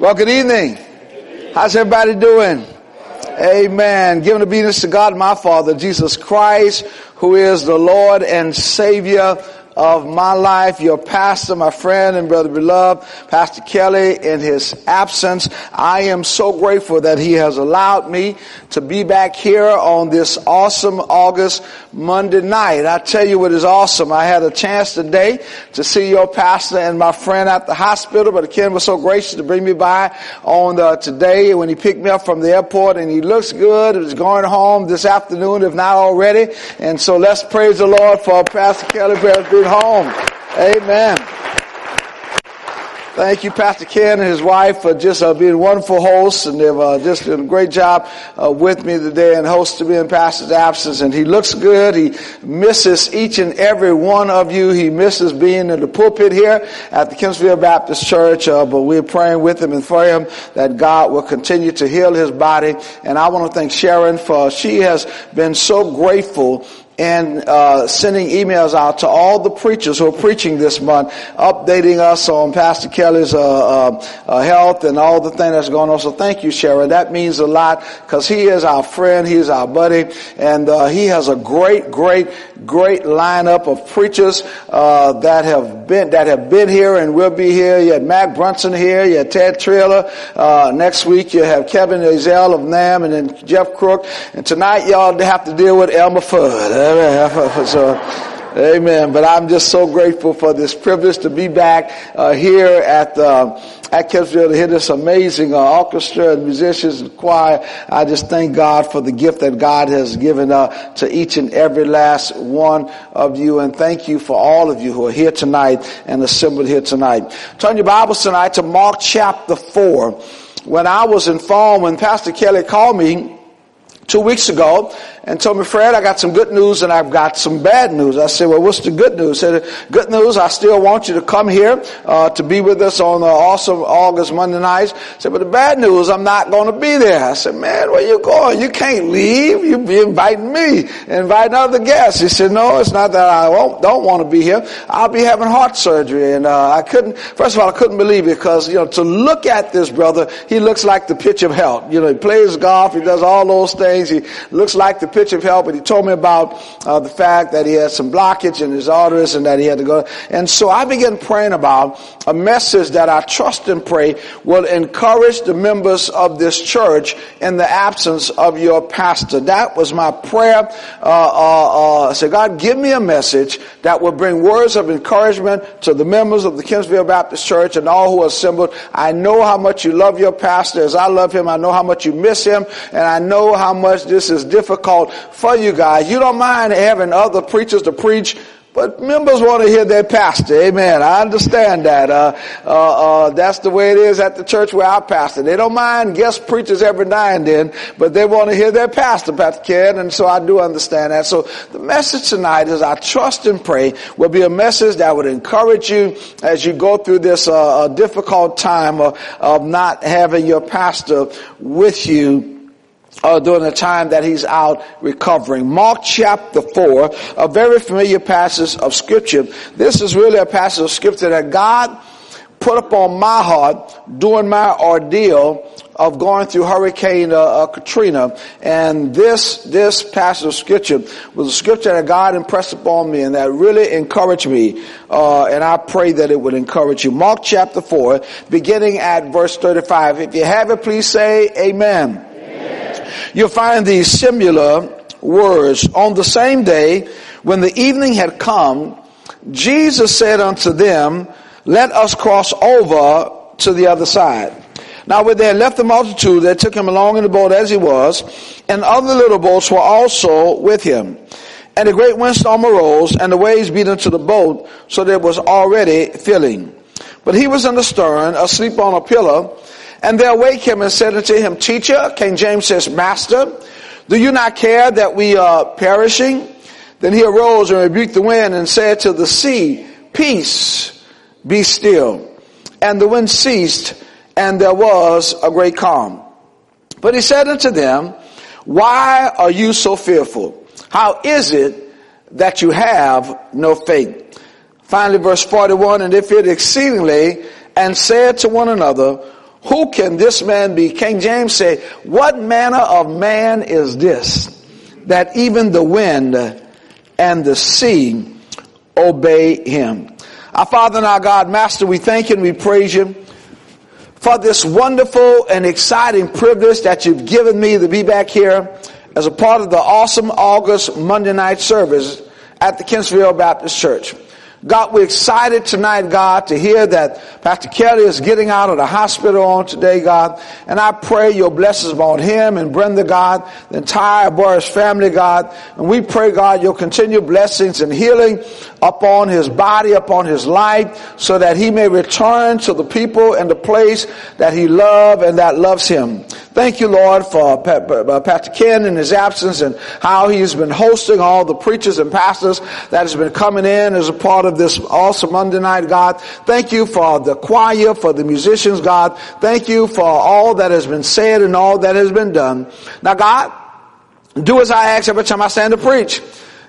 Well, good evening. How's everybody doing? Amen. Giving obedience to God, my Father, Jesus Christ, who is the Lord and Savior of my life, your pastor, my friend and brother beloved, Pastor Kelly, in his absence. I am so grateful that he has allowed me to be back here on this awesome August Monday night. I tell you what is awesome. I had a chance today to see your pastor and my friend at the hospital, but Ken was so gracious to bring me by on the, today when he picked me up from the airport and he looks good. He's going home this afternoon, if not already. And so let's praise the Lord for Pastor Kelly being home. Amen. Thank you, Pastor Ken and his wife, for just uh, being wonderful hosts, and they've uh, just done a great job uh, with me today and hosting me in Pastor's absence. And he looks good. He misses each and every one of you. He misses being in the pulpit here at the Kempsville Baptist Church, uh, but we're praying with him and for him that God will continue to heal his body. And I want to thank Sharon for she has been so grateful and uh, sending emails out to all the preachers who are preaching this month, updating us on Pastor Kelly's uh, uh, uh health and all the things that's going on. So thank you, Sharon. That means a lot because he is our friend, he is our buddy, and uh, he has a great, great, great lineup of preachers uh, that have been that have been here and will be here. You had Mac Brunson here, you had Ted Traylor. next week you have Kevin Ezell of NAMB, and then Jeff Crook. And tonight y'all have to deal with Elmer Fudd. Amen. So, amen. But I'm just so grateful for this privilege to be back uh, here at uh, at Kempsville to hear this amazing uh, orchestra and musicians and choir. I just thank God for the gift that God has given uh, to each and every last one of you, and thank you for all of you who are here tonight and assembled here tonight. Turn your Bibles tonight to Mark chapter four. When I was informed, when Pastor Kelly called me two weeks ago and told me, Fred, I got some good news and I've got some bad news. I said, well, what's the good news? He said, good news, I still want you to come here uh, to be with us on the awesome August Monday nights. I said, but the bad news, I'm not going to be there. I said, man, where you going? You can't leave. You be inviting me, inviting other guests. He said, no, it's not that I don't want to be here. I'll be having heart surgery. And uh, I couldn't, first of all, I couldn't believe it because, you know, to look at this brother, he looks like the pitch of health. You know, he plays golf, he does all those things. He looks like the pitch of help, but he told me about uh, the fact that he had some blockage in his arteries and that he had to go. And so I began praying about a message that I trust and pray will encourage the members of this church in the absence of your pastor. That was my prayer. Uh, uh, uh, so God, give me a message that will bring words of encouragement to the members of the Kempsville Baptist Church and all who are assembled. I know how much you love your pastor as I love him. I know how much you miss him and I know how much this is difficult for you guys. You don't mind having other preachers to preach but members want to hear their pastor. Amen. I understand that. Uh, uh, uh, that's the way it is at the church where I pastor. They don't mind guest preachers every now and then, but they want to hear their pastor, Pastor Ken, and so I do understand that. So the message tonight is I trust and pray will be a message that would encourage you as you go through this uh, difficult time of, of not having your pastor with you uh, during the time that he's out recovering. Mark chapter 4, a very familiar passage of scripture. This is really a passage of scripture that God put upon my heart during my ordeal of going through Hurricane uh, uh, Katrina. And this, this passage of scripture was a scripture that God impressed upon me and that really encouraged me. Uh, and I pray that it would encourage you. Mark chapter 4, beginning at verse 35. If you have it, please say amen. You'll find these similar words. On the same day, when the evening had come, Jesus said unto them, let us cross over to the other side. Now when they had left the multitude, they took him along in the boat as he was, and other little boats were also with him. And a great windstorm arose, and the waves beat into the boat, so that it was already filling. But he was in the stern, asleep on a pillar, and they awake him and said unto him, Teacher, King James says, Master, do you not care that we are perishing? Then he arose and rebuked the wind and said to the sea, Peace, be still. And the wind ceased, and there was a great calm. But he said unto them, Why are you so fearful? How is it that you have no faith? Finally, verse 41, and they feared exceedingly and said to one another, Who can this man be? King James say, what manner of man is this that even the wind and the sea obey him? Our Father and our God, Master, we thank you and we praise you for this wonderful and exciting privilege that you've given me to be back here as a part of the awesome August Monday night service at the Kempsville Baptist Church. God, we're excited tonight, God, to hear that Pastor Kelly is getting out of the hospital on today, God. And I pray your blessings upon him and Brenda, God, the entire Burris family, God. And we pray, God, your continued blessings and healing upon his body, upon his life, so that he may return to the people and the place that he loved and that loves him. Thank you, Lord, for uh, Pastor Ken in his absence and how he's been hosting all the preachers and pastors that has been coming in as a part of this awesome Monday night, God. Thank you for the choir, for the musicians, God. Thank you for all that has been said and all that has been done. Now, God, do as I ask every time I stand to preach.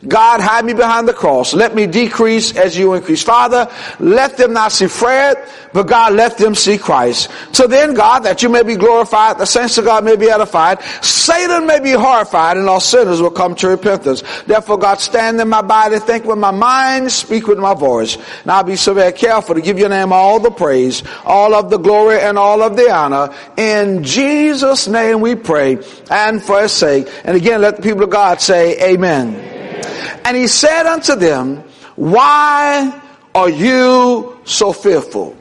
God, hide me behind the cross. Let me decrease as you increase. Father, let them not see Fred, but God, let them see Christ. So then, God, that you may be glorified, the saints of God may be edified, Satan may be horrified, and all sinners will come to repentance. Therefore, God, stand in my body, think with my mind, speak with my voice. And I'll be so very careful to give your name all the praise, all of the glory, and all of the honor. In Jesus' name we pray, and for his sake. And again, let the people of God say, Amen. And he said unto them, Why are you so fearful?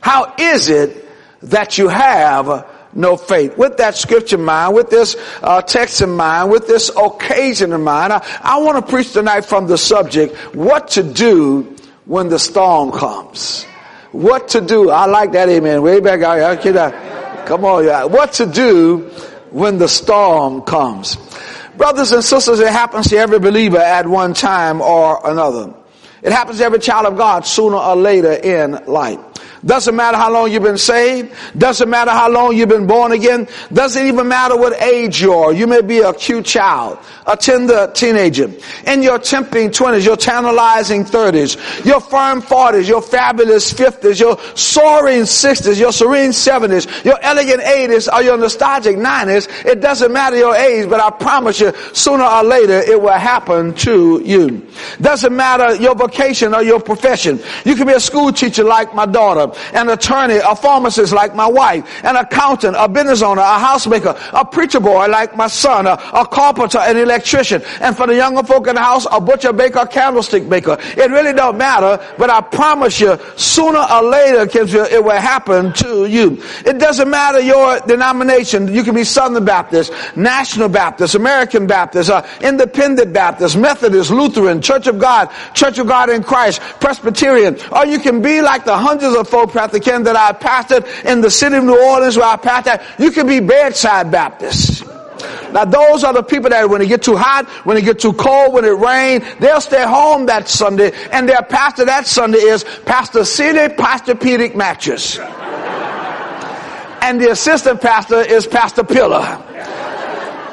How is it that you have no faith? With that scripture in mind, with this uh, text in mind, with this occasion in mind, I, I want to preach tonight from the subject, what to do when the storm comes. What to do. I like that amen. Way back out. Come on, yeah. What to do when the storm comes. Brothers and sisters, it happens to every believer at one time or another. It happens to every child of God sooner or later in life. Doesn't matter how long you've been saved. Doesn't matter how long you've been born again. Doesn't even matter what age you are. You may be a cute child, a tender teenager, in your tempting twenties, your tantalizing thirties, your firm forties, your fabulous fifties, your soaring sixties, your serene seventies, your elegant eighties, or your nostalgic nineties. It doesn't matter your age, but I promise you, sooner or later it will happen to you. Doesn't matter your vocation or your profession. You can be a school teacher like my daughter an attorney, a pharmacist like my wife, an accountant, a business owner, a housemaker, a preacher boy like my son, a, a carpenter, an electrician, and for the younger folk in the house, a butcher, baker, candlestick maker. It really don't matter, but I promise you, sooner or later, it will happen to you. It doesn't matter your denomination. You can be Southern Baptist, National Baptist, American Baptist, uh, Independent Baptist, Methodist, Lutheran, Church of God, Church of God in Christ, Presbyterian, or you can be like the hundreds of folk, Pastor Ken, that I pastored in the city of New Orleans where I pastored. You can be bedside Baptist. Now those are the people that when it get too hot, when it get too cold, when it rain, they'll stay home that Sunday and their pastor that Sunday is Pastor Sealy Posturepedic Mattress. and the assistant pastor is Pastor Pillar.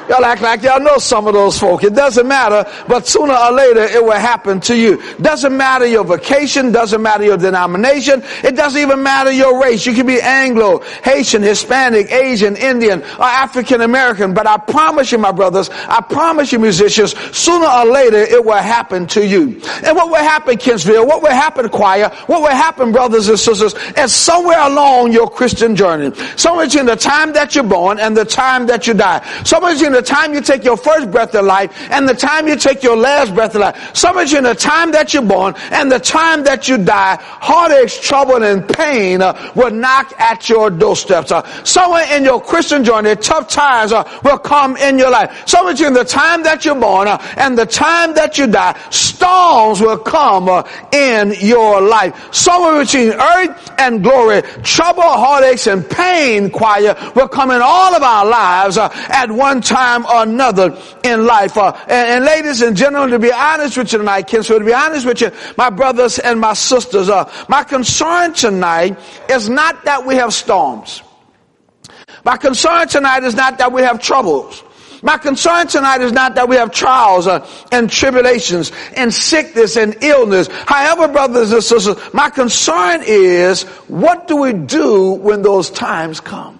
Y'all act like y'all know some of those folk. It doesn't matter, but sooner or later it will happen to you. Doesn't matter your vocation, doesn't matter your denomination, it doesn't even matter your race. You can be Anglo, Haitian, Hispanic, Asian, Indian, or African American, but I promise you, my brothers, I promise you, musicians, sooner or later it will happen to you. And what will happen, Kempsville? What will happen, choir? What will happen, brothers and sisters? And somewhere along your Christian journey, somewhere between the time that you're born and the time that you die, somewhere between the time you take your first breath of life and the time you take your last breath of life. Some in the time that you're born and the time that you die, heartaches, trouble, and pain uh, will knock at your doorsteps. Uh, somewhere in your Christian journey, tough times uh, will come in your life. Some of you in the time that you're born uh, and the time that you die, storms will come uh, in your life. Somewhere between earth and glory, trouble, heartaches, and pain, choir, will come in all of our lives uh, at one time time or another in life. Uh, and, and, ladies and gentlemen, to be honest with you tonight, kids, so to be honest with you, my brothers and my sisters, uh, my concern tonight is not that we have storms. My concern tonight is not that we have troubles. My concern tonight is not that we have trials uh, and tribulations and sickness and illness. However, brothers and sisters, my concern is what do we do when those times come?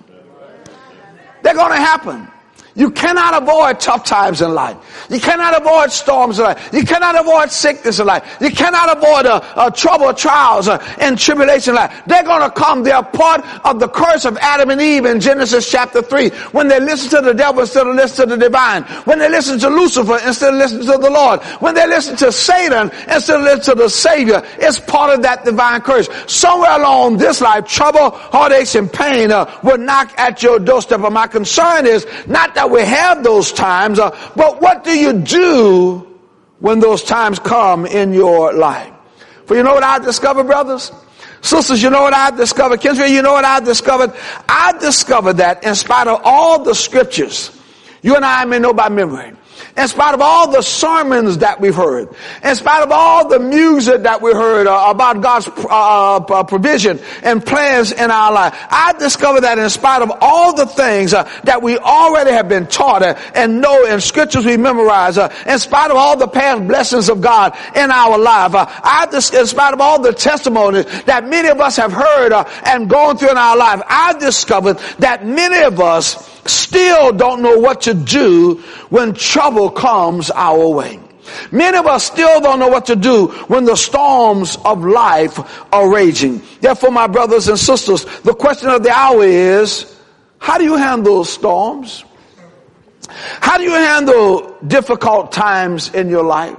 They're going to happen. You cannot avoid tough times in life. You cannot avoid storms in life. You cannot avoid sickness in life. You cannot avoid uh, uh, trouble, trials, uh, and tribulation in life. They're going to come. They're part of the curse of Adam and Eve in Genesis chapter 3. When they listen to the devil instead of listen to the divine. When they listen to Lucifer instead of listening to the Lord. When they listen to Satan instead of listening to the Savior. It's part of that divine curse. Somewhere along this life, trouble, heartaches, and pain uh, will knock at your doorstep. But my concern is not that we have those times, uh, but what do you do when those times come in your life? For you know what I discovered, brothers? Sisters, you know what I discovered? Kinsman, you know what I discovered? I discovered that in spite of all the scriptures, you and I may know by memory, in spite of all the sermons that we've heard, in spite of all the music that we heard uh, about God's uh, uh, provision and plans in our life, I discovered that in spite of all the things uh, that we already have been taught uh, and know in scriptures we memorize, uh, in spite of all the past blessings of God in our life, I, in spite of all the testimonies that many of us have heard and gone through in our life, I discovered that many of us still don't know what to do when trouble comes our way. Many of us still don't know what to do when the storms of life are raging. Therefore, my brothers and sisters, the question of the hour is, how do you handle storms? How do you handle difficult times in your life?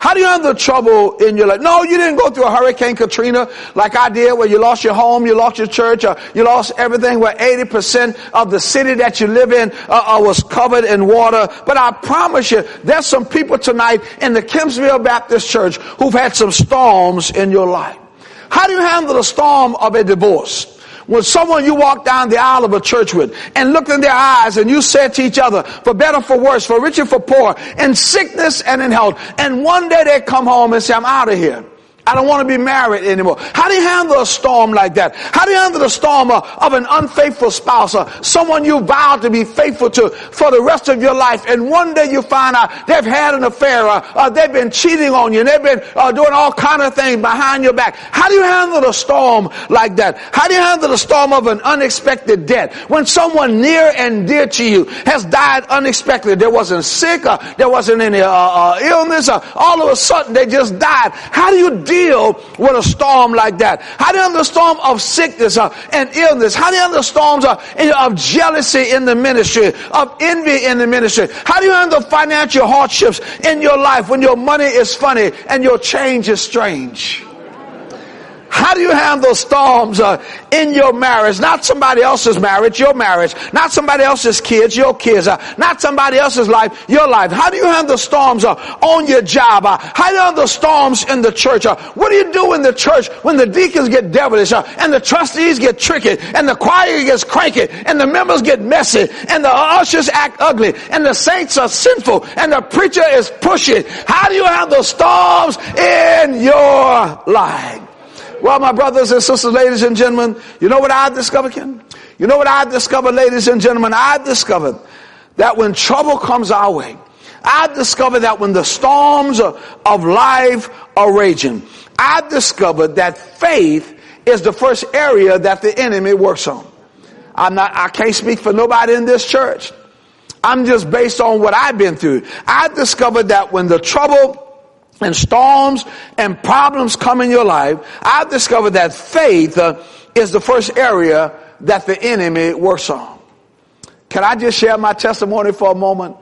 How do you handle trouble in your life? No, you didn't go through a Hurricane Katrina like I did where you lost your home, you lost your church, you lost everything where 80% of the city that you live in uh, uh, was covered in water. But I promise you, there's some people tonight in the Kempsville Baptist Church who've had some storms in your life. How do you handle the storm of a divorce? When someone you walk down the aisle of a church with and look in their eyes and you said to each other, for better, for worse, for richer, for poor, in sickness and in health, and one day they come home and say, I'm out of here. I don't want to be married anymore. How do you handle a storm like that? How do you handle the storm uh, of an unfaithful spouse or uh, someone you vowed to be faithful to for the rest of your life and one day you find out they've had an affair or, uh, they've been cheating on you and they've been uh, doing all kind of things behind your back. How do you handle a storm like that? How do you handle the storm of an unexpected death? When someone near and dear to you has died unexpectedly. There wasn't sick, or there wasn't any uh, illness, or all of a sudden they just died. How do you deal with a storm like that? How do you handle the storm of sickness uh, and illness? How do you handle the storms uh, of jealousy in the ministry, of envy in the ministry? How do you handle financial hardships in your life when your money is funny and your change is strange? How do you handle storms uh, in your marriage? Not somebody else's marriage, your marriage. Not somebody else's kids, your kids. Uh, not somebody else's life, your life. How do you handle storms uh, on your job? Uh, how do you handle storms in the church? Uh, what do you do in the church when the deacons get devilish uh, and the trustees get tricky and the choir gets cranky and the members get messy and the ushers act ugly and the saints are sinful and the preacher is pushy? How do you handle storms in your life? Well, my brothers and sisters, ladies and gentlemen, you know what I discovered, Ken? You know what I discovered, ladies and gentlemen? I discovered that when trouble comes our way, I discovered that when the storms of life are raging, I discovered that faith is the first area that the enemy works on. I'm not, I can't speak for nobody in this church. I'm just based on what I've been through. I discovered that when the trouble and storms and problems come in your life, I've discovered that faith uh, is the first area that the enemy works on. Can I just share my testimony for a moment?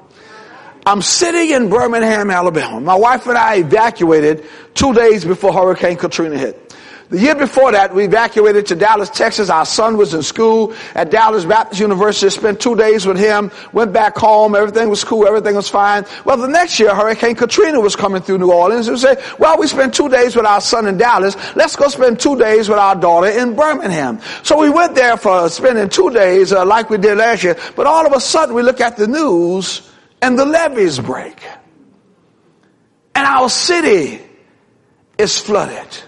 I'm sitting in Birmingham, Alabama. My wife and I evacuated two days before Hurricane Katrina hit. The year before that, we evacuated to Dallas, Texas. Our son was in school at Dallas Baptist University. Spent two days with him. Went back home. Everything was cool. Everything was fine. Well, the next year, Hurricane Katrina was coming through New Orleans. We said, well, we spent two days with our son in Dallas. Let's go spend two days with our daughter in Birmingham. So we went there for spending two days, uh, like we did last year. But all of a sudden, we look at the news and the levees break. And our city is flooded.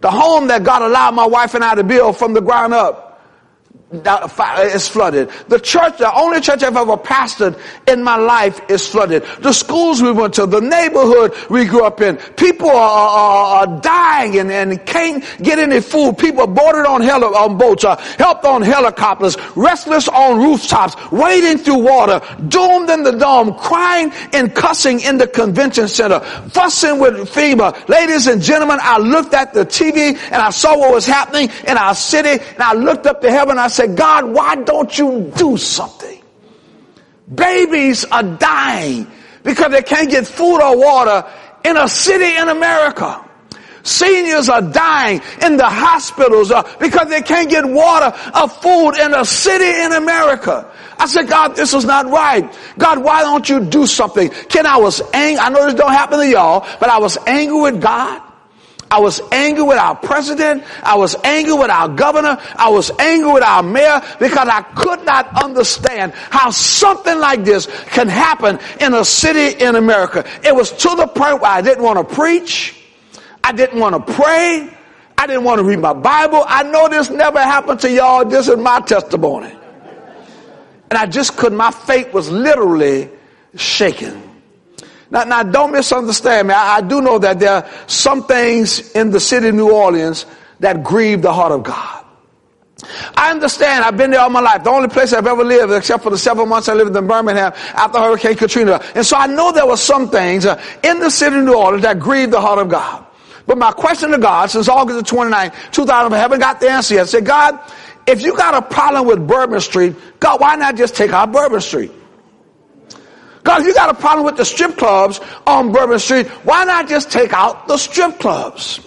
The home that God allowed my wife and I to build from the ground up, is flooded. The church, the only church I've ever pastored in my life is flooded. The schools we went to, the neighborhood we grew up in, people are, are, are dying and, and can't get any food. People boarded on, heli- on boats, uh, helped on helicopters, restless on rooftops, wading through water, doomed in the dome, crying and cussing in the convention center, fussing with FEMA. Ladies and gentlemen, I looked at the TV and I saw what was happening in our city and I looked up to heaven and I said, said, God, why don't you do something? Babies are dying because they can't get food or water in a city in America. Seniors are dying in the hospitals uh, because they can't get water or food in a city in America. I said, God, this is not right. God, why don't you do something? Ken, I was angry. I know this don't happen to y'all, but I was angry with God. I was angry with our president. I was angry with our governor. I was angry with our mayor because I could not understand how something like this can happen in a city in America. It was to the point where I didn't want to preach. I didn't want to pray. I didn't want to read my Bible. I know this never happened to y'all. This is my testimony. And I just couldn't, my faith was literally shaken. Now, now don't misunderstand me. I, I do know that there are some things in the city of New Orleans that grieve the heart of God. I understand. I've been there all my life. The only place I've ever lived, except for the several months I lived in Birmingham after Hurricane Katrina. And so I know there were some things uh, in the city of New Orleans that grieve the heart of God. But my question to God since August the 29th, 2000, I haven't got the answer yet. I said, God, if you got a problem with Bourbon Street, God, why not just take out Bourbon Street? God, if you got a problem with the strip clubs on Bourbon Street, why not just take out the strip clubs?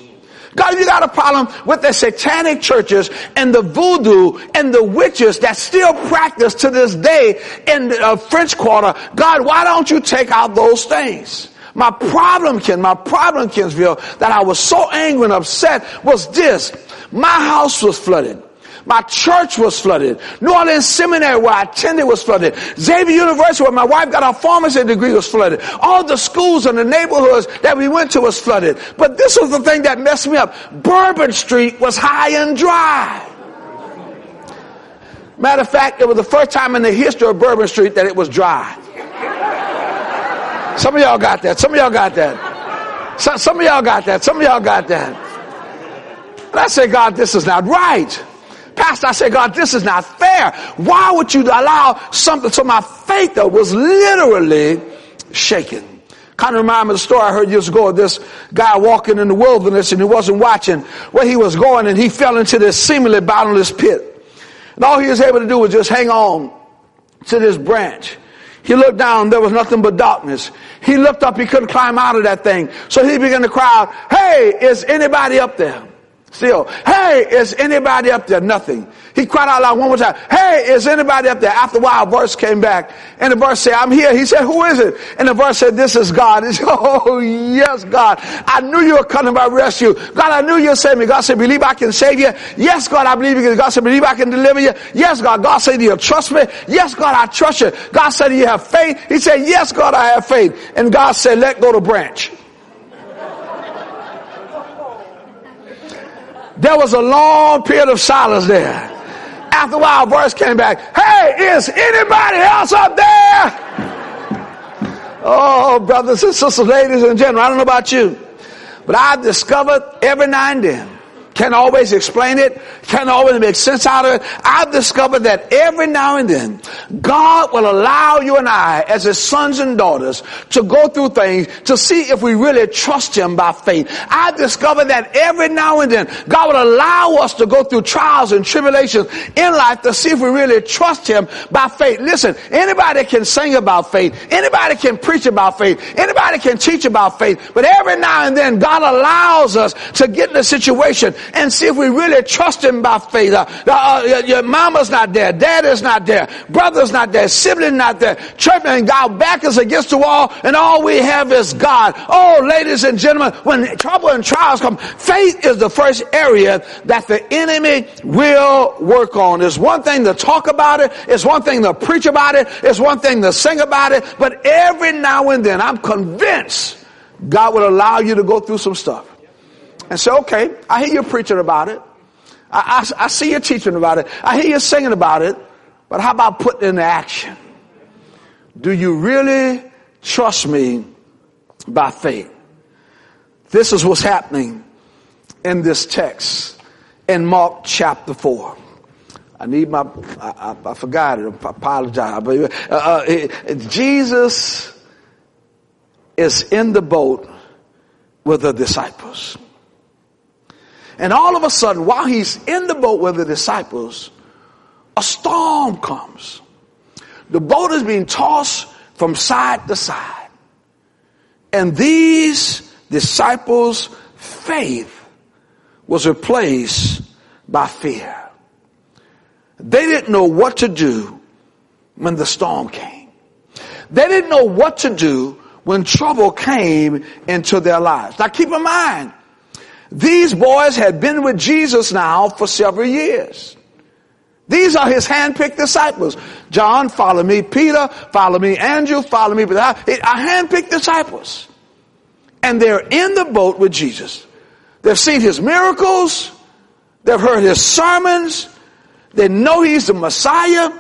God, if you got a problem with the satanic churches and the voodoo and the witches that still practice to this day in the uh, French Quarter, God, why don't you take out those things? My problem, Ken, my problem, Kempsville, that I was so angry and upset was this. My house was flooded. My church was flooded. New Orleans Seminary where I attended was flooded. Xavier University where my wife got her pharmacy degree was flooded. All the schools and the neighborhoods that we went to was flooded. But this was the thing that messed me up. Bourbon Street was high and dry. Matter of fact, it was the first time in the history of Bourbon Street that it was dry. Some of y'all got that. Some of y'all got that. Some, some of y'all got that. Some of y'all got that. And I say, God, this is not right. Pastor, I said, God, this is not fair. Why would you allow something? So my faith though was literally shaken. Kind of remind me of the story I heard years ago of this guy walking in the wilderness and he wasn't watching where he was going and he fell into this seemingly bottomless pit. And all he was able to do was just hang on to this branch. He looked down, there was nothing but darkness. He looked up, he couldn't climb out of that thing. So he began to cry out, hey, is anybody up there? Still, hey, is anybody up there? Nothing. He cried out loud one more time. Hey, is anybody up there? After a while, a verse came back, and the verse said, I'm here. He said, who is it? And the verse said, this is God. He said, oh, yes, God. I knew you were coming by rescue. God, I knew you would save me. God said, believe I can save you. Yes, God, I believe you. God said, believe I can deliver you. Yes, God. God said, do you trust me? Yes, God, I trust you. God said, do you have faith? He said, yes, God, I have faith. And God said, let go the branch. There was a long period of silence there. After a while, a voice came back. Hey, is anybody else up there? Oh, brothers and sisters, ladies and gentlemen, I don't know about you, but I've discovered every now and then can't always explain it. Can't always make sense out of it. I've discovered that every now and then, God will allow you and I, as his sons and daughters, to go through things to see if we really trust him by faith. I've discovered that every now and then, God will allow us to go through trials and tribulations in life to see if we really trust him by faith. Listen, anybody can sing about faith. Anybody can preach about faith. Anybody can teach about faith. But every now and then, God allows us to get in a situation and see if we really trust Him by faith. Uh, uh, your mama's not there, dad is not there, brother's not there, sibling not there, church and God back us against the wall, and all we have is God. Oh, ladies and gentlemen, when trouble and trials come, faith is the first area that the enemy will work on. It's one thing to talk about it, it's one thing to preach about it, it's one thing to sing about it, but every now and then I'm convinced God will allow you to go through some stuff and say, okay, I hear you preaching about it. I, I, I see you teaching about it. I hear you singing about it. But how about putting it into action? Do you really trust me by faith? This is what's happening in this text in Mark chapter 4. I need my, I, I, I forgot it. I apologize. Uh, uh, Jesus is in the boat with the disciples. And all of a sudden, while he's in the boat with the disciples, a storm comes. The boat is being tossed from side to side. And these disciples' faith was replaced by fear. They didn't know what to do when the storm came. They didn't know what to do when trouble came into their lives. Now keep in mind, these boys had been with Jesus now for several years. These are his handpicked disciples. John, follow me. Peter, follow me. Andrew, follow me. But I, handpicked disciples. And they're in the boat with Jesus. They've seen his miracles. They've heard his sermons. They know he's the Messiah.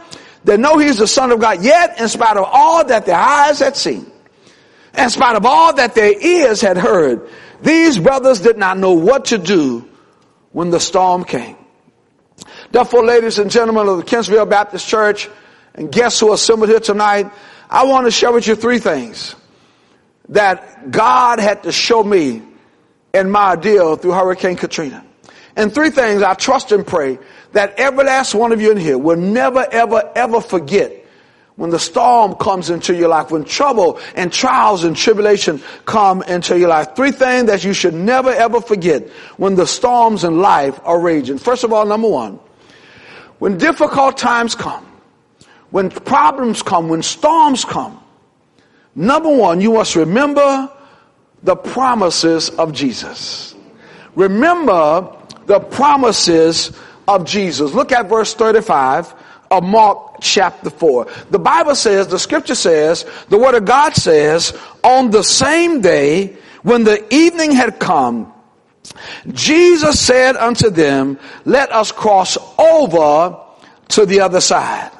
They know he's the Son of God. Yet, in spite of all that their eyes had seen, in spite of all that their ears had heard, these brothers did not know what to do when the storm came. Therefore, ladies and gentlemen of the Kempsville Baptist Church and guests who are assembled here tonight, I want to share with you three things that God had to show me in my deal through Hurricane Katrina. And three things I trust and pray that every last one of you in here will never, ever, ever forget when the storm comes into your life, when trouble and trials and tribulation come into your life. Three things that you should never ever forget when the storms in life are raging. First of all, number one, when difficult times come, when problems come, when storms come, number one, you must remember the promises of Jesus. Remember the promises of Jesus. Look at verse 35 of Mark chapter 4. The Bible says, the scripture says, the word of God says, on the same day when the evening had come, Jesus said unto them, let us cross over to the other side.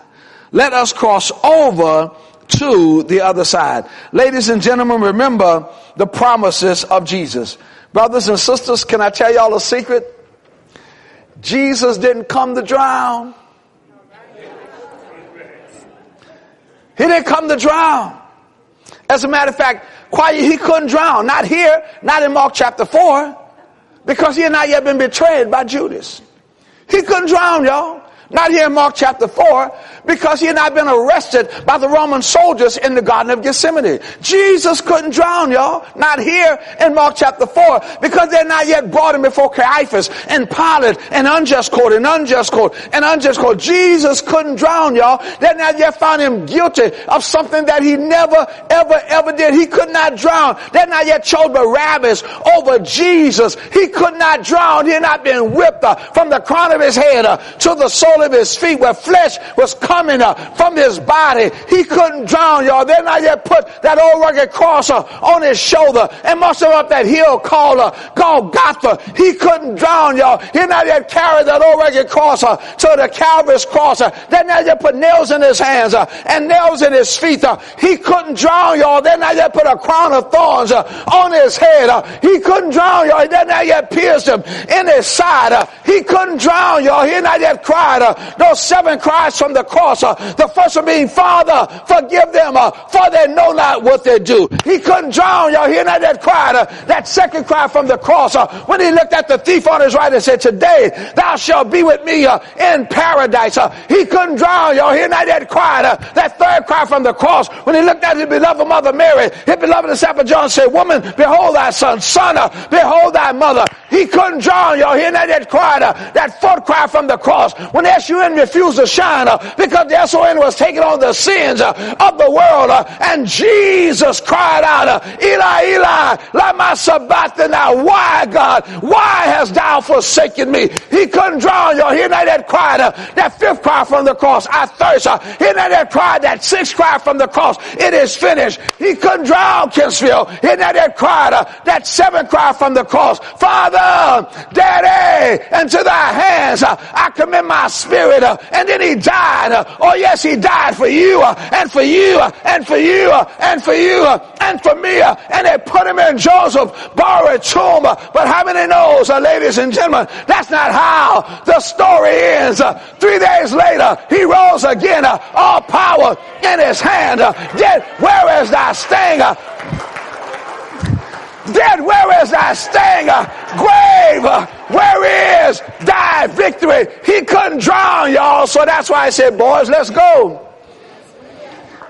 Let us cross over to the other side. Ladies and gentlemen, remember the promises of Jesus. Brothers and sisters, can I tell y'all a secret? Jesus didn't come to drown. He didn't come to drown. As a matter of fact, quiet, he couldn't drown. Not here, not in Mark chapter 4, because he had not yet been betrayed by Judas. He couldn't drown, y'all. Not here in Mark chapter 4, because he had not been arrested by the Roman soldiers in the Garden of Gethsemane. Jesus couldn't drown, y'all. Not here in Mark chapter 4, because they're not yet brought him before Caiaphas and Pilate and unjust court and unjust court and unjust court. Jesus couldn't drown, y'all. They're not yet found him guilty of something that he never, ever, ever did. He could not drown. They're not yet chose Barabbas over Jesus. He could not drown. He had not been whipped uh, from the crown of his head uh, to the sole of his feet where flesh was coming from his body. He couldn't drown, y'all. They not yet put that old rugged cross on his shoulder and muscle up that hill called uh, Golgotha. He couldn't drown, y'all. He not yet carried that old rugged cross uh, to the Calvary's cross. Uh, they not yet put nails in his hands uh, and nails in his feet. He couldn't drown, y'all. They not yet put a crown of thorns on his head. He couldn't drown, y'all. They not yet pierced him in his side. He couldn't drown, y'all. He not yet cried those seven cries from the cross. Uh, the first one being, Father, forgive them, uh, for they know not what they do. He couldn't drown, y'all. Hear that, that cry, that second cry from the cross, uh, when he looked at the thief on his right and said, Today thou shalt be with me in paradise. He couldn't drown, y'all. Hear that, that cry, that third cry from the cross, when he looked at his beloved mother Mary, his beloved disciple John said, Woman, behold thy son, son, behold thy mother. He couldn't drown, y'all. Hear that, that cry, that fourth cry from the cross, when S-U-N refused to shine uh, because the S-O-N was taking on the sins uh, of the world. Uh, and Jesus cried out, uh, Eli, Eli, lama sabachthani. Why, God? Why hast thou forsaken me? He couldn't drown you Hear that cry, that fifth cry from the cross. I thirst. Hear that cry, that sixth cry from the cross. It is finished. He couldn't drown Kempsville. Hear that cry, that seventh cry from the cross. Father, Daddy, into thy hands I commit my spirit. And then he died. Oh yes, he died for you uh, and for you uh, and for you uh, and for you uh, and for me. Uh, and they put him in Joseph borrowed tomb. Uh, but how many knows, ladies and gentlemen, that's not how the story ends. Three days later, he rose again, all power in his hand. Dead, where is thy sting? Dead, where is thy sting? Grave, where is thy victory? He couldn't drown, y'all. So that's why I said, boys, let's go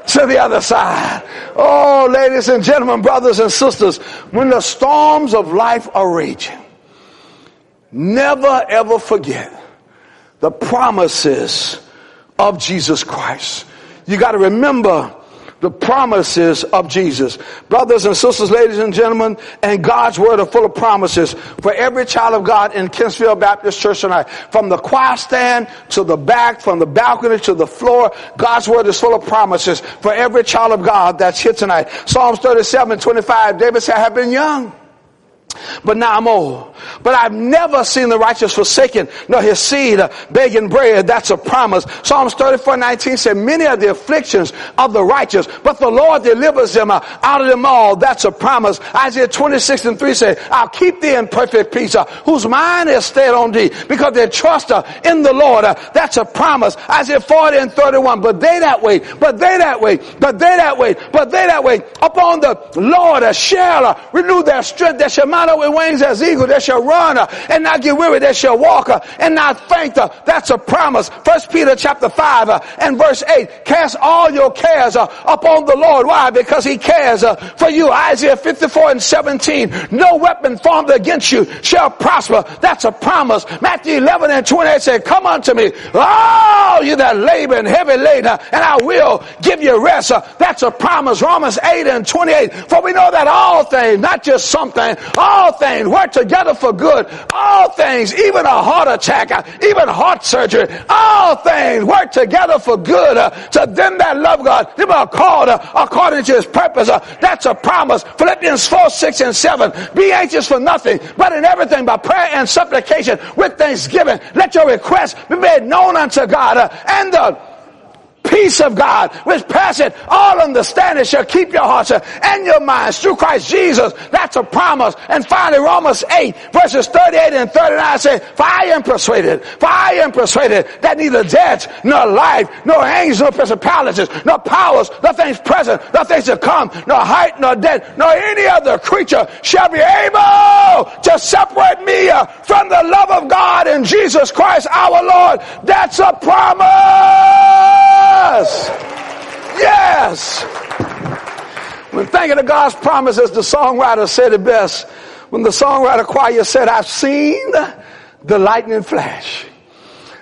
to the other side. Oh, ladies and gentlemen, brothers and sisters, when the storms of life are raging, never ever forget the promises of Jesus Christ. You got to remember the promises of Jesus. Brothers and sisters, ladies and gentlemen, and God's word are full of promises for every child of God in Kempsville Baptist Church tonight. From the choir stand to the back, from the balcony to the floor, God's word is full of promises for every child of God that's here tonight. Psalms 37, 25, David said, I have been young but now I'm old. But I've never seen the righteous forsaken, nor his seed begging bread. That's a promise. Psalms 34, 19 said, many are the afflictions of the righteous, but the Lord delivers them out of them all. That's a promise. Isaiah 26 and 3 said, I'll keep thee in perfect peace, uh, whose mind is stayed on thee, because they trust uh, in the Lord. Uh, that's a promise. Isaiah 40 and 31, but they that way, but they that way, but they that way, but they that way, upon the Lord shall renew their strength, they shall up with wings as eagles, they shall run uh, and not get weary, they shall walk uh, and not faint. Uh, that's a promise. First Peter chapter 5 uh, and verse 8, cast all your cares upon the Lord. Why? Because he cares for you. Isaiah 54 and 17, no weapon formed against you shall prosper. That's a promise. Matthew 11 and 28 said, come unto me, all you that labor and heavy laden, and I will give you rest. That's a promise. Romans 8 and 28, for we know that all things, not just something, all things work together for good. All things, even a heart attack, uh, even heart surgery, all things work together for good uh, to them that love God. Them are called uh, according to his purpose. Uh, that's a promise. Philippians 4, 6, and 7. Be anxious for nothing, but in everything by prayer and supplication with thanksgiving. Let your requests be made known unto God. Uh, and the peace of God, which passeth all understanding, shall keep your hearts and your minds through Christ Jesus. That's a promise. And finally, Romans 8, verses 38 and 39 say, For I am persuaded, for I am persuaded that neither death, nor life, nor angels, nor principalities, nor powers, nor things present, nor things to come, nor height, nor depth, nor any other creature shall be able to separate me from the love of God in Jesus Christ our Lord. That's a promise. Yes. Yes. When thinking of God's promises, the songwriter said it best. When the songwriter choir said, I've seen the lightning flash.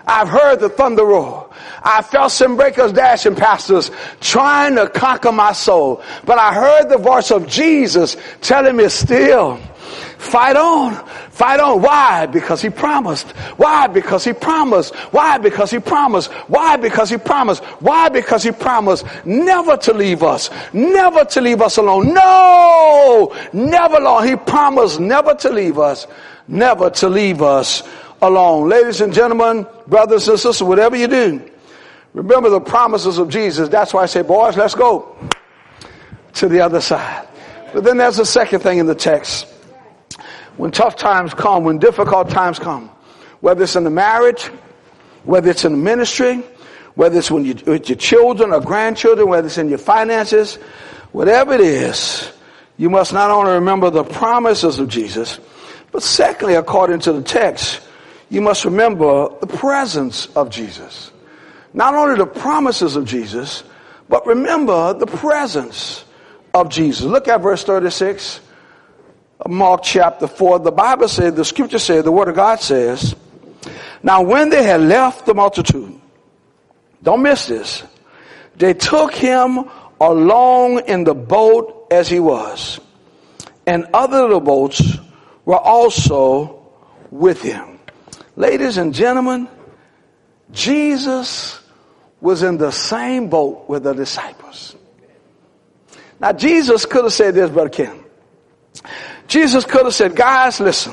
I've heard the thunder roar. I felt some breakers dashing past us, trying to conquer my soul. But I heard the voice of Jesus telling me still, Fight on. Fight on. Why? Because he promised. Why? Because he promised. Why? Because he promised. Why? Because he promised. Why? Because he promised never to leave us. Never to leave us alone. No! Never alone. He promised never to leave us. Never to leave us alone. Ladies and gentlemen, brothers and sisters, whatever you do, remember the promises of Jesus. That's why I say, boys, let's go to the other side. But then there's a second thing in the text when tough times come, when difficult times come, whether it's in the marriage, whether it's in the ministry, whether it's when you, with your children or grandchildren, whether it's in your finances, whatever it is, you must not only remember the promises of Jesus, but secondly, according to the text, you must remember the presence of Jesus. Not only the promises of Jesus, but remember the presence of Jesus. Look at verse 36. Mark chapter 4, the Bible says, the scripture says, the word of God says, Now when they had left the multitude, don't miss this, they took him along in the boat as he was, and other little boats were also with him. Ladies and gentlemen, Jesus was in the same boat with the disciples. Now Jesus could have said this, Brother Ken. Jesus could have said, guys, listen,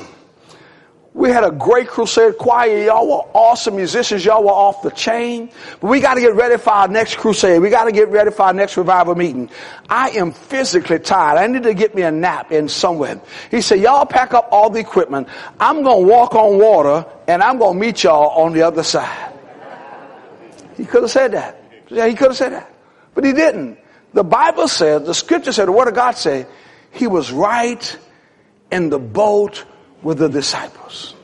we had a great crusade choir. Y'all were awesome musicians. Y'all were off the chain. But we got to get ready for our next crusade. We got to get ready for our next revival meeting. I am physically tired. I need to get me a nap in somewhere. He said, y'all pack up all the equipment. I'm going to walk on water and I'm going to meet y'all on the other side. He could have said that. Yeah, he could have said that. But he didn't. The Bible says, the scripture said, the word of God said, he was right in the boat with the disciples.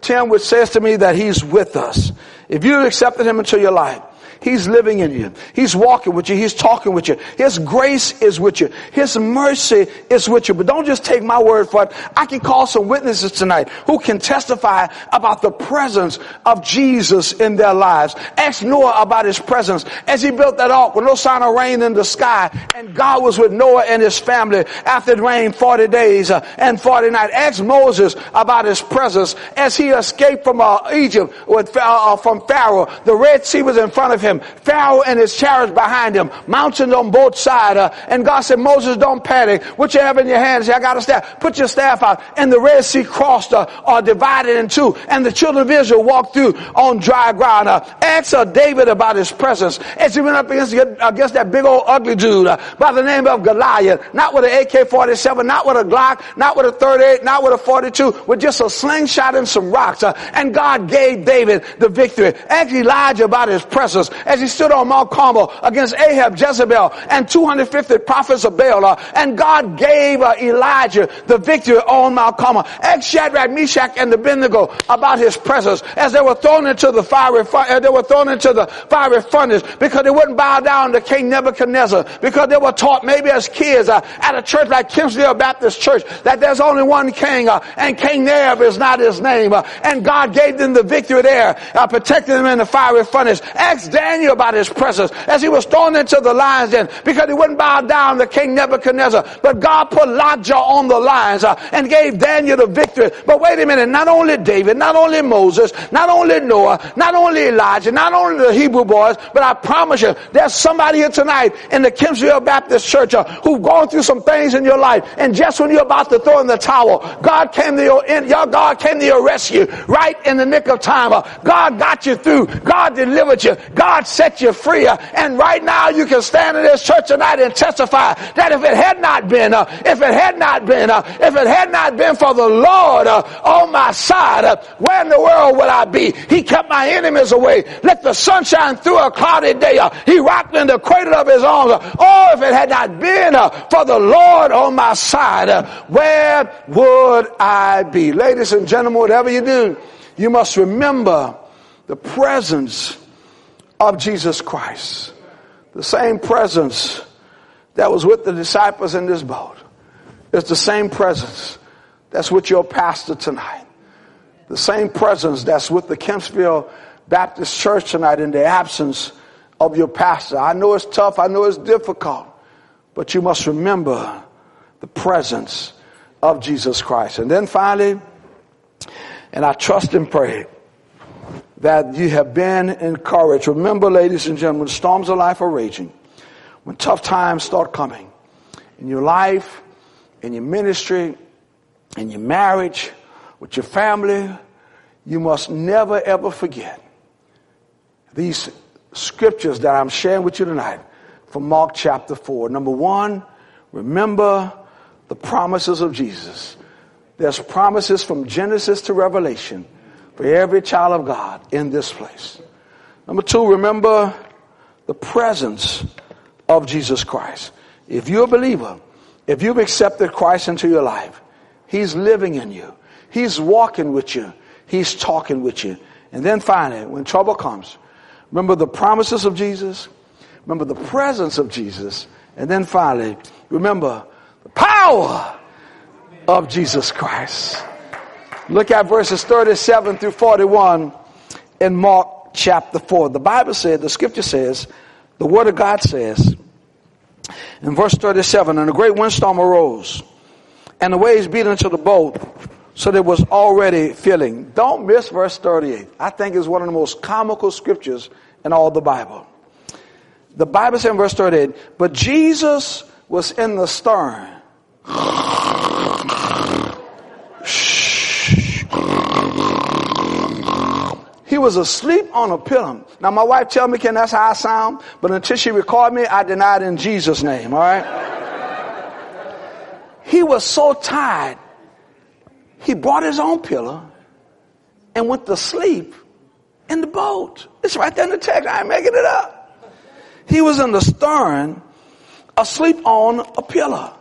Tim, which says to me that he's with us. If you accepted him into your life, He's living in you. He's walking with you. He's talking with you. His grace is with you. His mercy is with you. But don't just take my word for it. I can call some witnesses tonight who can testify about the presence of Jesus in their lives. Ask Noah about his presence as he built that ark with no sign of rain in the sky. And God was with Noah and his family after it rained 40 days uh, and 40 nights. Ask Moses about his presence as he escaped from uh, Egypt with, uh, from Pharaoh. The Red Sea was in front of him him. Pharaoh and his chariots behind him. Mountains on both sides. Uh, and God said, Moses, don't panic. What you have in your hands, I got a staff. Put your staff out. And the Red Sea crossed uh, divided in two. And the children of Israel walked through on dry ground. Uh, ask uh, David about his presence as he went up against, against that big old ugly dude uh, by the name of Goliath. Not with an AK-47, not with a Glock, not with a 38, not with a 42, with just a slingshot and some rocks. Uh, and God gave David the victory. Ask Elijah about his presence as he stood on Mount Carmel against Ahab, Jezebel, and 250 prophets of Baal. Uh, and God gave uh, Elijah the victory on Mount Carmel. Ex Shadrach, Meshach, and Abednego about his presence as they were thrown into the fiery, uh, they were thrown into the fiery furnace because they wouldn't bow down to King Nebuchadnezzar because they were taught maybe as kids uh, at a church like Kempsville Baptist Church that there's only one king uh, and King Neb is not his name. Uh, and God gave them the victory there, protecting them in the fiery furnace. Ex Daniel about his presence as he was thrown into the lion's den because he wouldn't bow down to King Nebuchadnezzar. But God put lockjaw on the lions uh, and gave Daniel the victory. But wait a minute, not only David, not only Moses, not only Noah, not only Elijah, not only the Hebrew boys, but I promise you, there's somebody here tonight in the Kempsville Baptist Church uh, who've gone through some things in your life. And just when you're about to throw in the towel, God came to your, in, your God came to your rescue right in the nick of time. Uh, God got you through. God delivered you. God God set you free. Uh, and right now you can stand in this church tonight and testify that if it had not been, uh, if it had not been, uh, if it had not been for the Lord on my side, where in the world would I be? He kept my enemies away. Let the sunshine through a cloudy day. He rocked in the cradle of his arms. Oh, if it had not been for the Lord on my side, where would I be? Ladies and gentlemen, whatever you do, you must remember the presence of Jesus Christ. The same presence that was with the disciples in this boat. is the same presence that's with your pastor tonight. The same presence that's with the Kempsville Baptist Church tonight in the absence of your pastor. I know it's tough. I know it's difficult. But you must remember the presence of Jesus Christ. And then finally, and I trust and pray that you have been encouraged. Remember, ladies and gentlemen, storms of life are raging. When tough times start coming in your life, in your ministry, in your marriage, with your family, you must never ever forget these scriptures that I'm sharing with you tonight from Mark chapter 4. Number one, remember the promises of Jesus. There's promises from Genesis to Revelation for every child of God in this place. Number two, remember the presence of Jesus Christ. If you're a believer, if you've accepted Christ into your life, He's living in you. He's walking with you. He's talking with you. And then finally, when trouble comes, remember the promises of Jesus, remember the presence of Jesus, and then finally, remember the power of Jesus Christ. Look at verses 37 through 41 in Mark chapter 4. The Bible said, the scripture says, the word of God says, in verse 37, and a great windstorm arose, and the waves beat into the boat, so that it was already filling. Don't miss verse 38. I think it's one of the most comical scriptures in all the Bible. The Bible says in verse 38, but Jesus was in the stern. Was asleep on a pillow. Now my wife tell me, can that's how I sound, but until she recalled me, I denied in Jesus' name, alright? he was so tired, he brought his own pillow and went to sleep in the boat. It's right there in the text. I ain't making it up. He was in the stern, asleep on a pillow.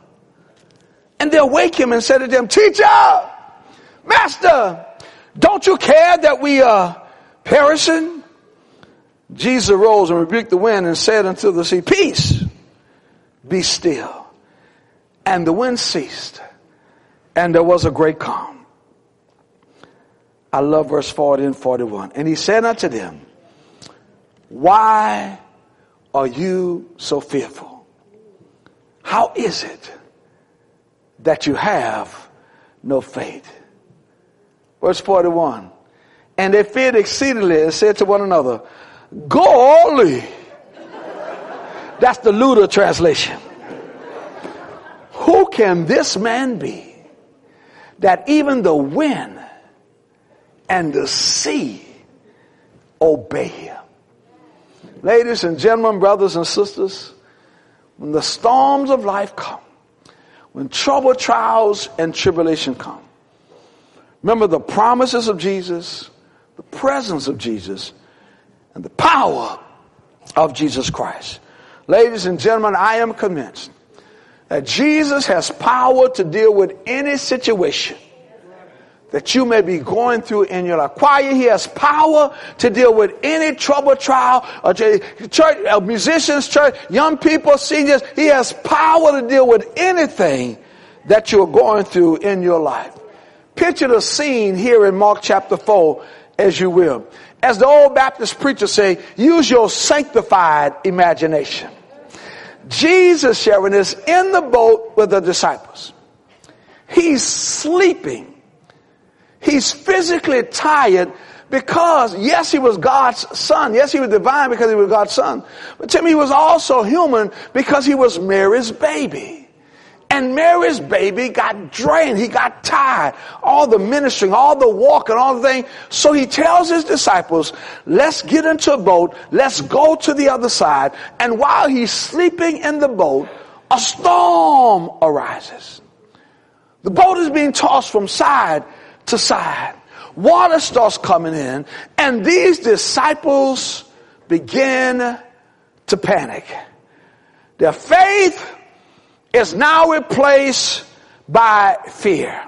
And they'll wake him and say to them, teacher, master, don't you care that we are perishing? Jesus arose and rebuked the wind and said unto the sea, peace, be still. And the wind ceased and there was a great calm. I love verse 40 and 41. And he said unto them, why are you so fearful? How is it that you have no faith? Verse 41. And they feared exceedingly and said to one another, Golly! That's the Luter translation. Who can this man be that even the wind and the sea obey him? Ladies and gentlemen, brothers and sisters, when the storms of life come, when trouble, trials, and tribulation come, remember the promises of Jesus, the presence of Jesus, and the power of Jesus Christ. Ladies and gentlemen, I am convinced that Jesus has power to deal with any situation that you may be going through in your life. Choir, he has power to deal with any trouble, trial, or church, uh, musicians, church, young people, seniors. He has power to deal with anything that you're going through in your life. Picture the scene here in Mark chapter 4 as you will. As the old Baptist preacher say, use your sanctified imagination. Jesus sharing is in the boat with the disciples. He's sleeping He's physically tired because, yes, he was God's son. Yes, he was divine because he was God's son. But me, he was also human because he was Mary's baby. And Mary's baby got drained. He got tired. All the ministering, all the walking, all the thing. So he tells his disciples, let's get into a boat. Let's go to the other side. And while he's sleeping in the boat, a storm arises. The boat is being tossed from side to side. Water starts coming in, and these disciples begin to panic. Their faith is now replaced by fear.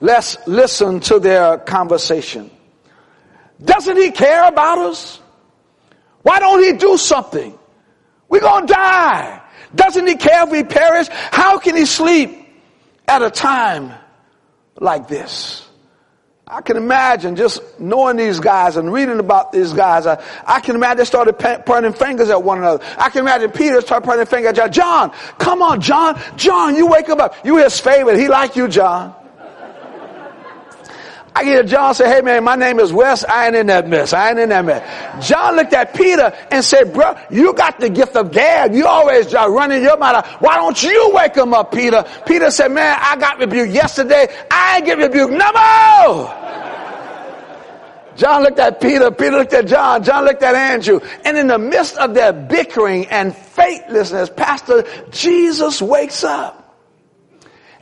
Let's listen to their conversation. Doesn't he care about us? Why don't he do something? We're gonna die. Doesn't he care if we perish? How can he sleep at a time like this. I can imagine just knowing these guys and reading about these guys. I, I can imagine they started pointing fingers at one another. I can imagine Peter started pointing fingers at John. John, come on, John. John, you wake him up. You his favorite. He like you, John. I get John say, hey man, my name is Wes. I ain't in that mess. I ain't in that mess. John looked at Peter and said, bro, you got the gift of gab. You always running your mouth. Why don't you wake him up, Peter? Peter said, man, I got rebuked yesterday. I ain't get rebuked no more. John looked at Peter, Peter looked at John, John looked at Andrew. And in the midst of their bickering and faithlessness, Pastor, Jesus wakes up.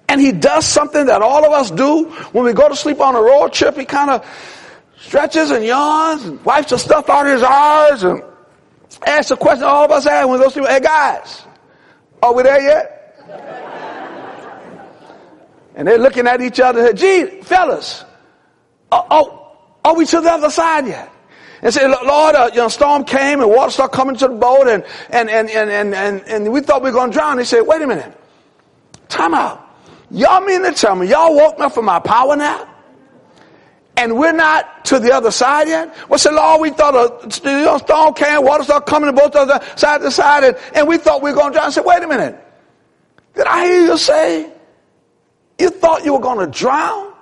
And he does something that all of us do when we go to sleep on a road trip. He kind of stretches and yawns and wipes the stuff out of his eyes and asks a question all of us ask when to sleep. Hey guys, are we there yet? and they're looking at each other and say, gee, fellas, uh, oh, oh, are we to the other side yet? and say, Lord, a uh, you know, storm came and water started coming to the boat and, and, and, and, and, and, and we thought we were going to drown. He said, wait a minute. Time out. Y'all mean to tell me y'all woke me up from my power nap? and we're not to the other side yet? Well, say, Lord, we thought a storm came, water started coming to both the side to side, and, and we thought we were going to drown. I said, wait a minute. Did I hear you say you thought you were going to drown?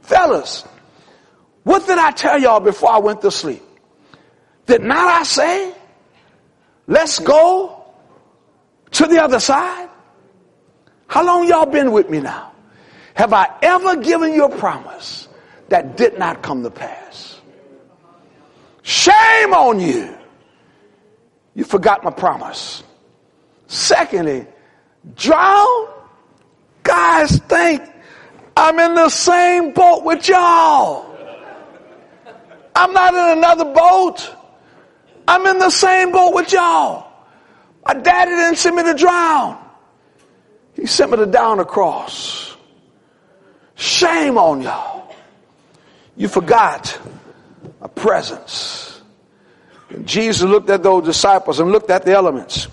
Fellas, what did I tell y'all before I went to sleep? Did not I say, let's go to the other side? How long y'all been with me now? Have I ever given you a promise that did not come to pass? Shame on you. You forgot my promise. Secondly, drown? Guys think I'm in the same boat with y'all. I'm not in another boat. I'm in the same boat with y'all. My daddy didn't send me to drown. He sent me to down the cross. Shame on y'all. You forgot a presence. And Jesus looked at those disciples and looked at the elements.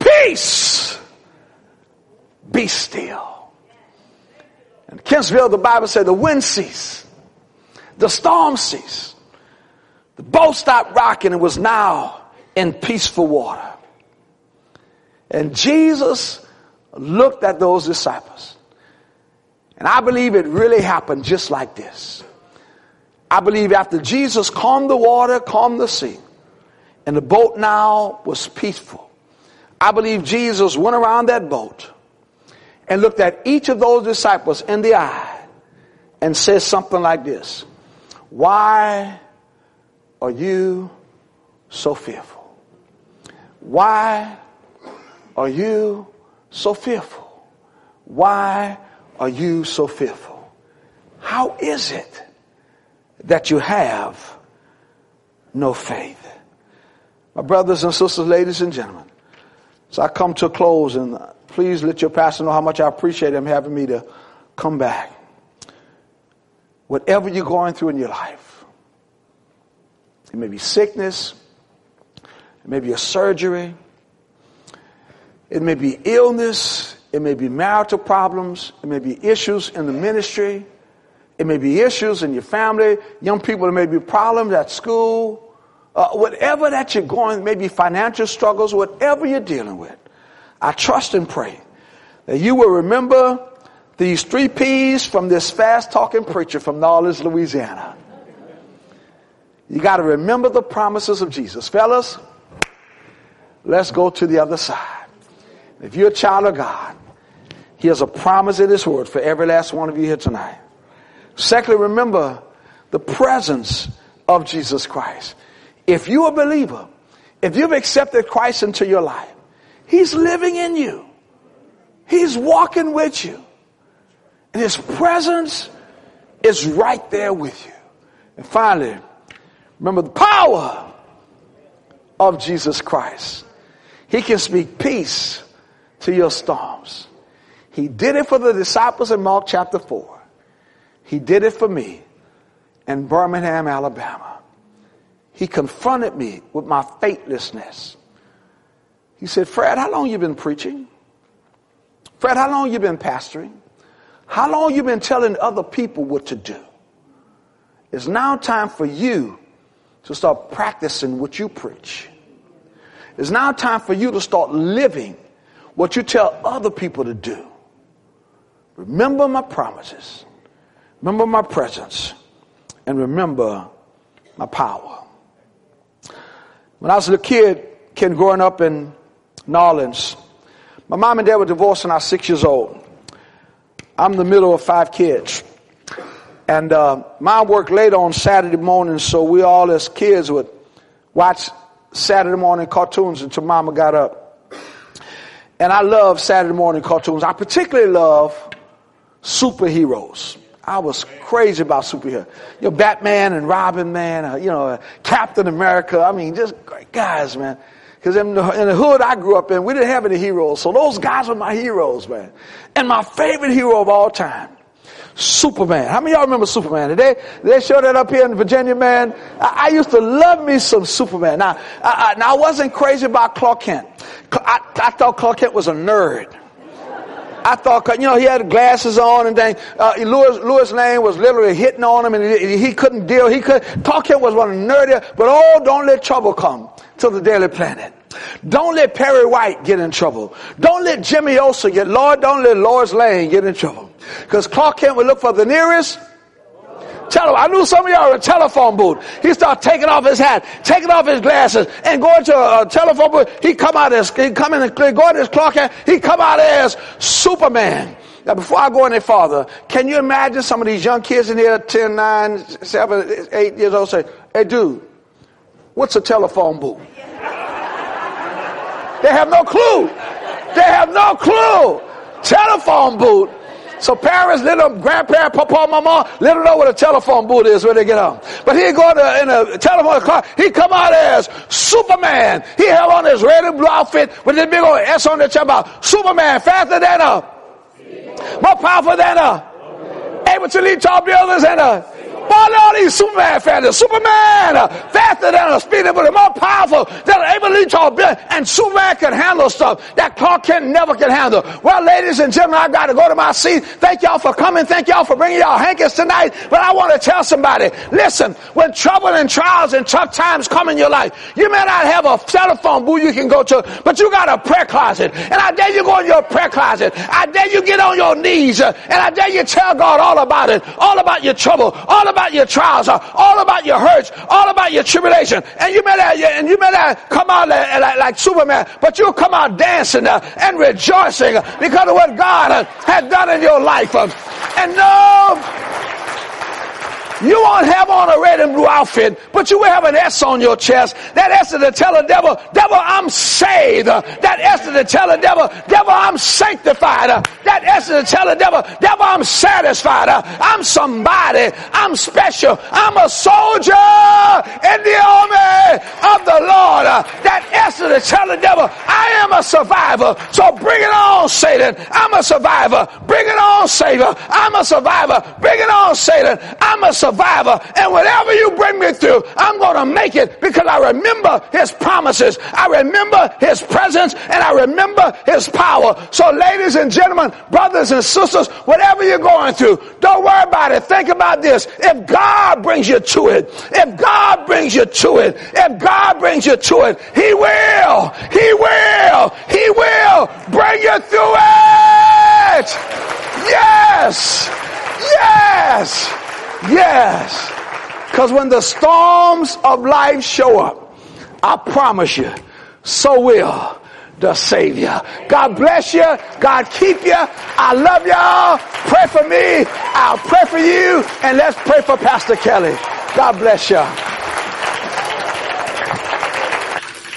Peace! Be still. In Kempsville, the Bible said the wind ceased. The storm ceased. The boat stopped rocking and was now in peaceful water. And Jesus looked at those disciples. And I believe it really happened just like this. I believe after Jesus calmed the water, calmed the sea, and the boat now was peaceful. I believe Jesus went around that boat and looked at each of those disciples in the eye and said something like this. Why are you so fearful? Why are you so fearful? Why are you so fearful? How is it that you have no faith? My brothers and sisters, ladies and gentlemen, so I come to a close and please let your pastor know how much I appreciate him having me to come back whatever you're going through in your life. It may be sickness, it may be a surgery, it may be illness, it may be marital problems, it may be issues in the ministry, it may be issues in your family, young people, it may be problems at school, uh, whatever that you're going, maybe financial struggles, whatever you're dealing with. I trust and pray that you will remember these three P's from this fast talking preacher from Nolens, Louisiana. You got to remember the promises of Jesus. Fellas, let's go to the other side. If you're a child of God, He has a promise in His Word for every last one of you here tonight. Secondly, remember the presence of Jesus Christ. If you're a believer, if you've accepted Christ into your life, He's living in you. He's walking with you. And his presence is right there with you. And finally, remember the power of Jesus Christ. He can speak peace to your storms. He did it for the disciples in Mark chapter 4. He did it for me in Birmingham, Alabama. He confronted me with my faithlessness. He said, Fred, how long you been preaching? Fred, how long you been pastoring? How long you been telling other people what to do? It's now time for you to start practicing what you preach. It's now time for you to start living what you tell other people to do. Remember my promises. Remember my presence. And remember my power. When I was a kid, kid growing up in New Orleans, my mom and dad were divorced when I was six years old. I'm the middle of five kids. And uh, worked late on Saturday morning, so we all as kids would watch Saturday morning cartoons until mama got up. And I love Saturday morning cartoons. I particularly love superheroes. I was crazy about superheroes. You know, Batman and Robin, man, uh, you know, uh, Captain America. I mean, just great guys, man. Because in, in the, hood I grew up in, we didn't have any heroes. So those guys were my heroes, man. And my favorite hero of all time, Superman. How many of y'all remember Superman? Did they, they show that up here in Virginia, man? I, I used to love me some Superman. Now, I, I, now I wasn't crazy about Clark Kent. I, I thought Clark Kent was a nerd. I thought, you know, he had glasses on and things. Uh, Lois, Lois Lane was literally hitting on him and he, he couldn't deal. He could, Clark Kent was one of the nerdier, but oh, don't let trouble come to the Daily Planet. Don't let Perry White get in trouble. Don't let Jimmy Olsen get, Lord, don't let Lois Lane get in trouble. Because Clark Kent would look for the nearest Tele- I knew some of y'all in a telephone booth. He started taking off his hat, taking off his glasses, and going to a, a telephone booth. He come out as he come in and go to his clock. He come out as Superman. Now, before I go any farther, can you imagine some of these young kids in here, 10, 9, 7, 8 years old, say, Hey, dude, what's a telephone booth? they have no clue. They have no clue. Telephone booth. So parents, little grandparents, papa, mama, let them know what a telephone booth is when they get home. But he go to, in a telephone car, he come out as Superman. He have on his red and blue outfit with this big old S on the chest about Superman, faster than a, more powerful than a, able to lead tall buildings and a, All these Superman fans, Superman, uh, faster than a speeding bullet, more powerful than an able to tall and Superman can handle stuff that Clark Kent never can handle. Well, ladies and gentlemen, I've got to go to my seat. Thank y'all for coming. Thank y'all for bringing y'all hankies tonight. But I want to tell somebody, listen, when trouble and trials and tough times come in your life, you may not have a telephone booth you can go to, but you got a prayer closet. And I dare you go in your prayer closet. I dare you get on your knees, uh, and I dare you tell God all about it, all about your trouble, all about your trials, all about your hurts, all about your tribulation. And you may not, and you may not come out like, like, like Superman, but you'll come out dancing uh, and rejoicing because of what God uh, has done in your life. And no, you won't have on a red and blue outfit, but you will have an S on your chest. That S is to tell the devil, devil, I'm saved. That S is to tell the devil, devil, I'm sanctified. That S is to tell the devil, devil, I'm satisfied. I'm somebody. I'm special. I'm a soldier in the army of the Lord. That S is to tell the devil, I am a survivor. So bring it on, Satan. I'm a survivor. Bring it on, Savior. I'm a survivor. Bring it on, Satan. I'm a survivor survivor. And whatever you bring me through, I'm going to make it because I remember his promises. I remember his presence and I remember his power. So ladies and gentlemen, brothers and sisters, whatever you're going through, don't worry about it. Think about this. If God brings you to it, if God brings you to it, if God brings you to it, he will, he will, he will bring you through it. Yes. Yes. Yes. Because when the storms of life show up, I promise you, so will the Savior. God bless you. God keep you. I love y'all. Pray for me. I'll pray for you. And let's pray for Pastor Kelly. God bless you.